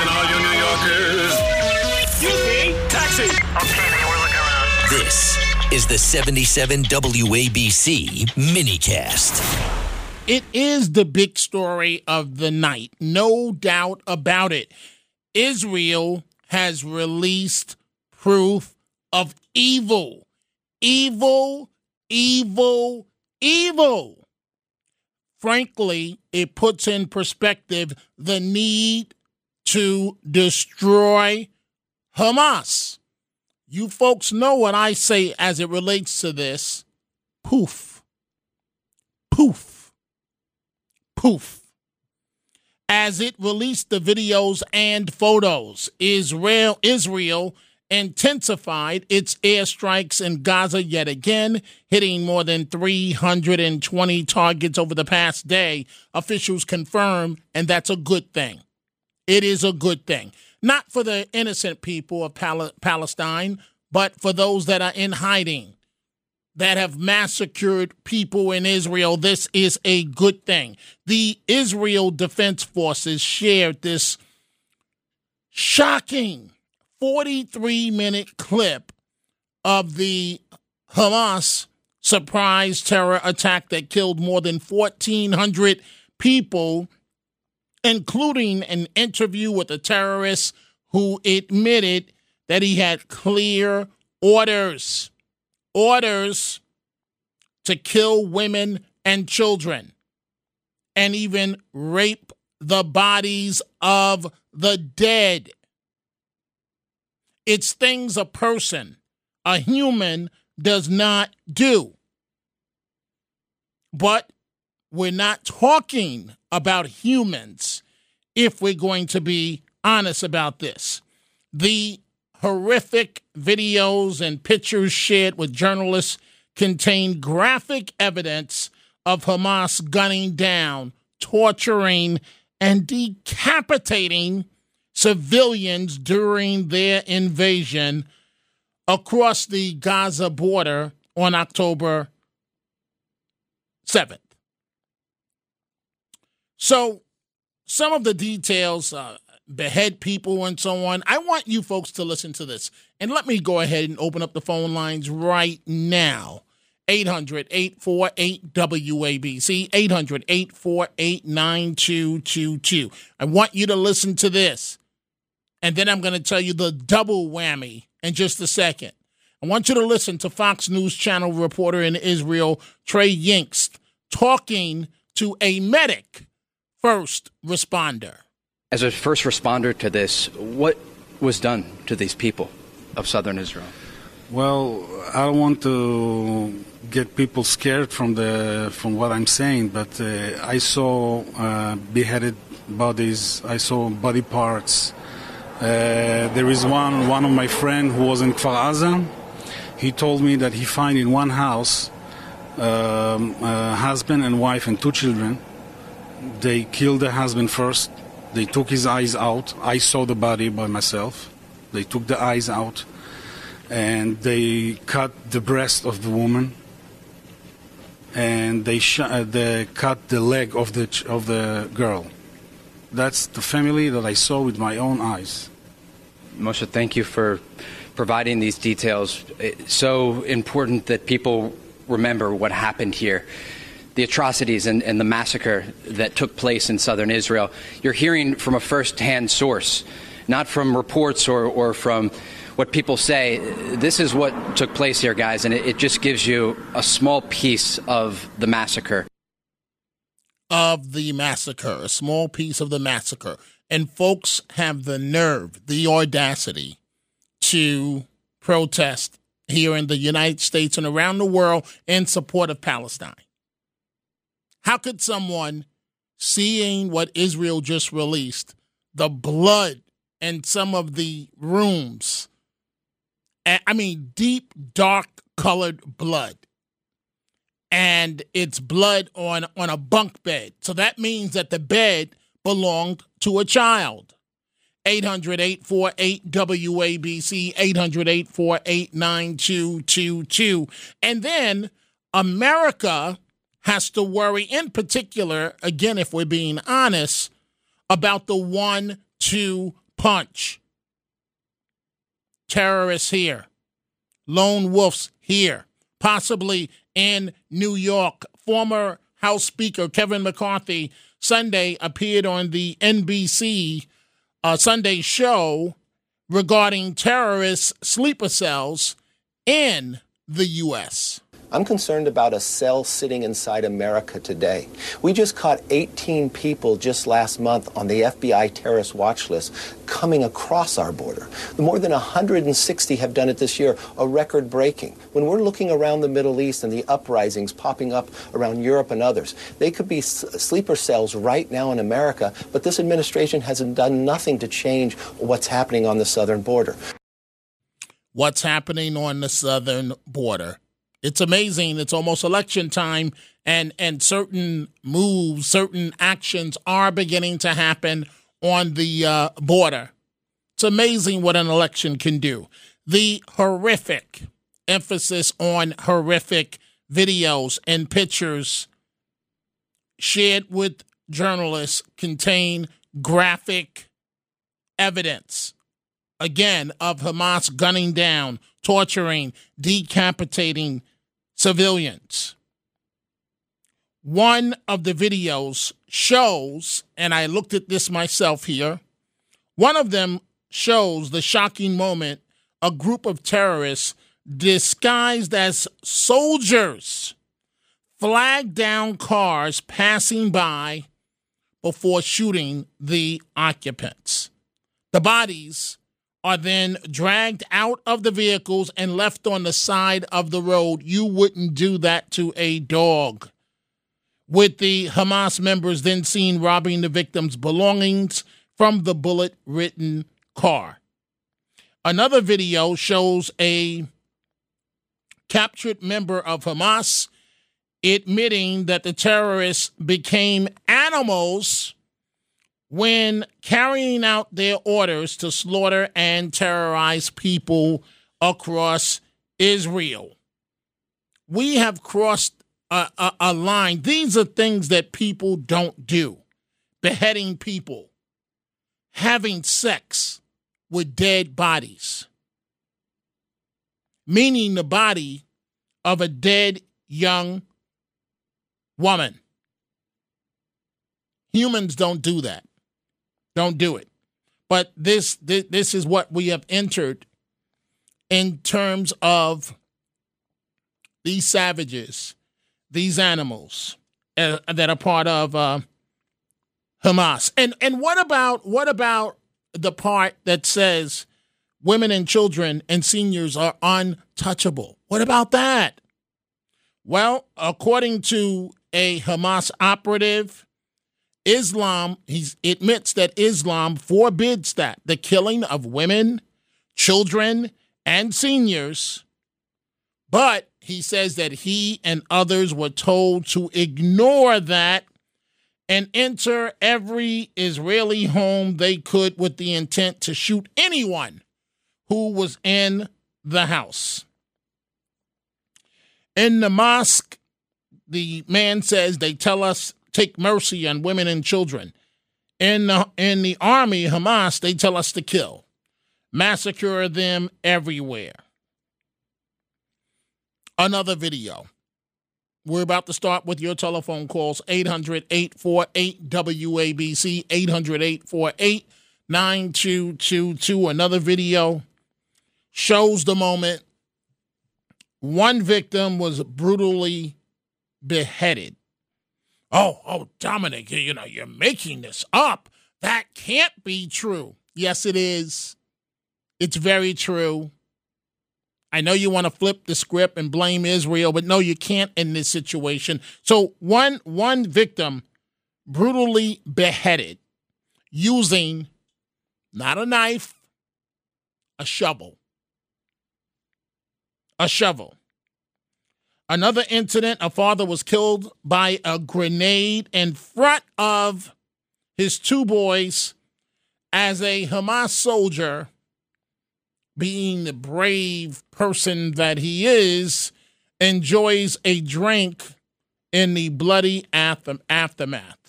Listen, all you New Yorkers. Excuse me. Taxi. Okay, man, we're looking around. This is the 77 WABC minicast. It is the big story of the night, no doubt about it. Israel has released proof of evil. Evil, evil, evil. Frankly, it puts in perspective the need to destroy Hamas. You folks know what I say as it relates to this. Poof. Poof. Poof. As it released the videos and photos, Israel Israel intensified its airstrikes in Gaza yet again, hitting more than 320 targets over the past day. Officials confirm, and that's a good thing. It is a good thing. Not for the innocent people of Pal- Palestine, but for those that are in hiding, that have massacred people in Israel. This is a good thing. The Israel Defense Forces shared this shocking 43 minute clip of the Hamas surprise terror attack that killed more than 1,400 people, including an interview with a terrorist who admitted that he had clear orders, orders to kill women and children and even rape the bodies of the dead. It's things a person, a human, does not do. But we're not talking about humans if we're going to be honest about this. The horrific videos and pictures shared with journalists contain graphic evidence of Hamas gunning down, torturing, and decapitating civilians during their invasion across the Gaza border on October 7th. So, some of the details uh, behead people and so on. I want you folks to listen to this. And let me go ahead and open up the phone lines right now. 800 848 WABC, 800 848 9222. I want you to listen to this. And then I'm going to tell you the double whammy in just a second. I want you to listen to Fox News Channel reporter in Israel, Trey Yingst, talking to a medic first responder. As a first responder to this, what was done to these people of southern Israel? Well, I don't want to get people scared from the from what I'm saying, but uh, I saw uh, beheaded bodies. I saw body parts. Uh, there is one one of my friend who was in Kfar Aza. He told me that he find in one house um, a husband and wife and two children. They killed the husband first. They took his eyes out. I saw the body by myself. They took the eyes out, and they cut the breast of the woman. And they, uh, they cut the leg of the of the girl. That's the family that I saw with my own eyes. Moshe, thank you for providing these details. It's so important that people remember what happened here. The atrocities and, and, the massacre that took place in southern Israel. You're hearing from a first hand source, not from reports or, or, from what people say. This is what took place here, guys, and it, it just gives you a small piece of the massacre. Of the massacre, a small piece of the massacre. And folks have the nerve, the audacity to protest here in the United States and around the world in support of Palestine. How could someone seeing what Israel just released, the blood in some of the rooms, I mean, deep, dark colored blood, and it's blood on, on a bunk bed. So that means that the bed belonged to a child. 800 848 WABC, 800 848 9222. And then America has to worry, in particular, again, if we're being honest, about the one two punch. Terrorists here, lone wolves here, possibly in New York. Former House Speaker Kevin McCarthy Sunday appeared on the NBC uh, Sunday show regarding terrorist sleeper cells in the U.S. I'm concerned about a cell sitting inside America today. We just caught 18 people just last month on the FBI terrorist watch list coming across our border. More than 160 have done it this year, a record breaking. When we're looking around the Middle East and the uprisings popping up around Europe and others, they could be sleeper cells right now in America, but this administration hasn't done nothing to change what's happening on the southern border. What's happening on the southern border? It's amazing. It's almost election time, and and certain moves, certain actions are beginning to happen on the uh, border. It's amazing what an election can do. The horrific emphasis on horrific videos and pictures shared with journalists contain graphic evidence again of Hamas gunning down, torturing, decapitating civilians. One of the videos shows, and I looked at this myself here, one of them shows the shocking moment a group of terrorists disguised as soldiers flagged down cars passing by before shooting the occupants. The bodies are then dragged out of the vehicles and left on the side of the road. You wouldn't do that to a dog. With the Hamas members then seen robbing the victims' belongings from the bullet ridden car. Another video shows a captured member of Hamas admitting that the terrorists became animals when carrying out their orders to slaughter and terrorize people across Israel. We have crossed a, a, a, line. These are things that people don't do beheading people, having sex with dead bodies, meaning the body of a dead young woman. Humans don't do that. Don't do it. But this, this this is what we have entered in terms of these savages, these animals uh, that are part of uh, Hamas. And and what about what about the part that says women and children and seniors are untouchable? What about that? Well, according to a Hamas operative, Islam, he admits that Islam forbids that the killing of women, children, and seniors. But he says that he and others were told to ignore that and enter every Israeli home they could with the intent to shoot anyone who was in the house. In the mosque, the man says they tell us take mercy on women and children. In the, in the army, Hamas, they tell us to kill, massacre them everywhere. Another video. We're about to start with your telephone calls 800 848 WABC, 800 848 9222. Another video shows the moment one victim was brutally beheaded oh, oh, Dominic, you know, you're making this up. That can't be true. Yes, it is. It's very true. I know you want to flip the script and blame Israel, but no, you can't in this situation. So one one victim brutally beheaded using not a knife, a shovel. A shovel. Another incident a father was killed by a grenade in front of his two boys as a Hamas soldier, being the brave person that he is, enjoys a drink in the bloody aftermath.